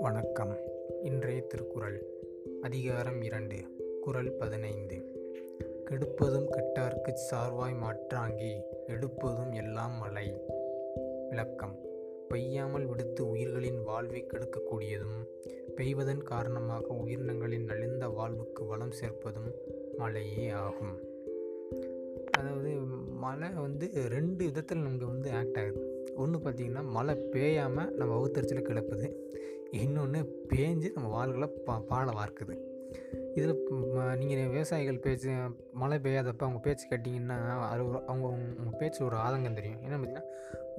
வணக்கம். இன்றைய திருக்குறள் அதிகாரம் இரண்டு குறள் பதினைந்து. கெடுப்பதும் கெட்டார்க்குச் சார்வாய் மாற்றாங்கி எடுப்பதும் எல்லாம் மழை விளக்கம். பெய்யாமல் விடுத்து உயிர்களின் வாழ்வை கெடுக்கக்கூடியதும் பெய்வதன் காரணமாக உயிரினங்களின் நலிந்த வாழ்வுக்கு வளம் சேர்ப்பதும் மழையே ஆகும். அதாவது மழை வந்து ரெண்டு விதத்தில் நமக்கு வந்து ஆக்ட் ஆகுது. ஒன்று பார்த்திங்கன்னா மழை பேயாமல் நம்ம வகுத்தறிச்சல கிளப்புது இன்னொன்று பேஞ்சு நம்ம வாழ்களை பா பாலை வார்க்குது. இதில் நீங்கள் விவசாயிகள் பேச்சு மழை பெய்யாதப்ப அவங்க பேச்சு கேட்டிங்கன்னா அது ஒரு அவங்க அவங்க பேச்சு ஒரு ஆதங்கம் தெரியும். என்ன பார்த்தீங்கன்னா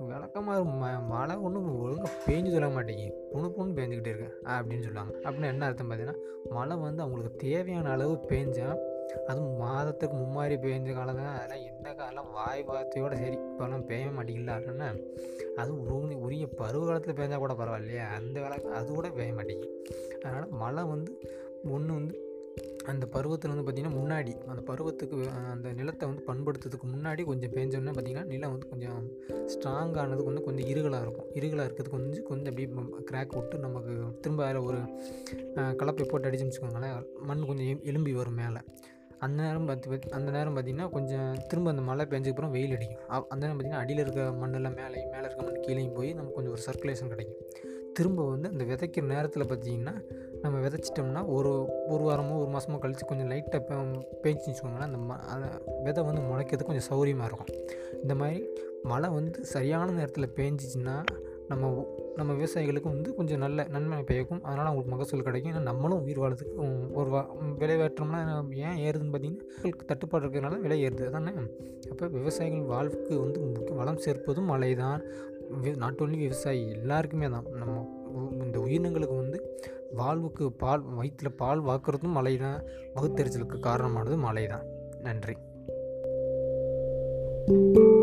விளக்கமாக ம மழை ஒன்றும் ஒழுங்காக பேஞ்சு சொல்ல மாட்டேங்கி பொண்ணு பொண்ணு பேஞ்சுக்கிட்டே இருக்கு அப்படின்னு சொல்லுவாங்க. அப்படின்னா என்ன அர்த்தம் பார்த்தீங்கன்னா மழை வந்து அவங்களுக்கு தேவையான அளவு பேஞ்சால் அதுவும் மாதத்துக்கு மும்மாரி பேஞ்ச காலம் தான் அதெல்லாம் எந்த காலம் வாய் வார்த்தையோடு சரி இப்போலாம் பெய்ய மாட்டேங்கல அப்படின்னா. அதுவும் உரிய உரிய பருவ காலத்தில் பேஞ்சால் கூட பரவாயில்லையா. அந்த வேலை அது கூட பெய்ய மாட்டேங்குது. அதனால் மழை வந்து ஒன்று வந்து அந்த பருவத்தில் வந்து பார்த்திங்கன்னா முன்னாடி அந்த பருவத்துக்கு அந்த நிலத்தை வந்து பண்படுத்துறதுக்கு முன்னாடி கொஞ்சம் பேஞ்சோன்னே பார்த்திங்கன்னா நிலம் வந்து கொஞ்சம் ஸ்ட்ராங்கானதுக்கு வந்து கொஞ்சம் இருகலாக இருக்கும். இருகலாக இருக்கிறதுக்கு கொஞ்சம் கொஞ்சம் அப்படியே கிராக் விட்டு நமக்கு திரும்ப அதில் ஒரு கலப்பை போட்டு அடிச்சுன்னு வச்சுக்கோங்களேன். மண் கொஞ்சம் எலும்பி வரும் மேலே. அந்த நேரம் பார்த்து அந்த நேரம் பார்த்திங்கன்னா கொஞ்சம் திரும்ப அந்த மழை பெஞ்சதுக்கப்புறம் வெயில் அடிக்கும். அந்த நேரம் பார்த்திங்கன்னா அடியில் இருக்க மண்ணெல்லாம் மேலேயும் மேலே இருக்க மண் கீழேயும் போய் நமக்கு கொஞ்சம் ஒரு சர்க்குலேஷன் கிடைக்கும். திரும்ப வந்து அந்த விதைக்கிற நேரத்தில் பார்த்திங்கன்னா நம்ம விதைச்சிட்டோம்னா ஒரு ஒரு வாரமோ ஒரு மாதமோ கழித்து கொஞ்சம் லைட்டாக பேஞ்சின்னு வச்சுக்கோங்களேன் அந்த ம அந்த விதை வந்து முளைக்கிறதுக்கு கொஞ்சம் சௌகரியமாக இருக்கும். இந்த மாதிரி மழை வந்து சரியான நேரத்தில் பேஞ்சிச்சின்னா நம்ம நம்ம விவசாயிகளுக்கும் வந்து கொஞ்சம் நல்ல நன்மை பயக்கும் அதனால் அவங்களுக்கு மகசூல் கிடைக்கும். ஏன்னா நம்மளும் உயிர் வாழறதுக்கு ஒரு வா விளைவேற்றம்னா ஏன் ஏறுதுன்னு பார்த்தீங்கன்னா தட்டுப்பாடு இருக்கிறதுனால விலை ஏறுது. அதானே? அப்போ விவசாயிகள் வாழ்வுக்கு வந்து முக்கிய வளம் சேர்ப்பதும் மழை தான் நாட் ஓன்லி விவசாயி எல்லாருக்குமே தான் நம்ம இந்த உயிரினங்களுக்கு வந்து வாழ்வுக்கு பால் வயிற்றில் பால் வாக்குறதும் மழை தான் வகுத்தறிச்சலுக்கு காரணமானது மழை தான் நன்றி. thank you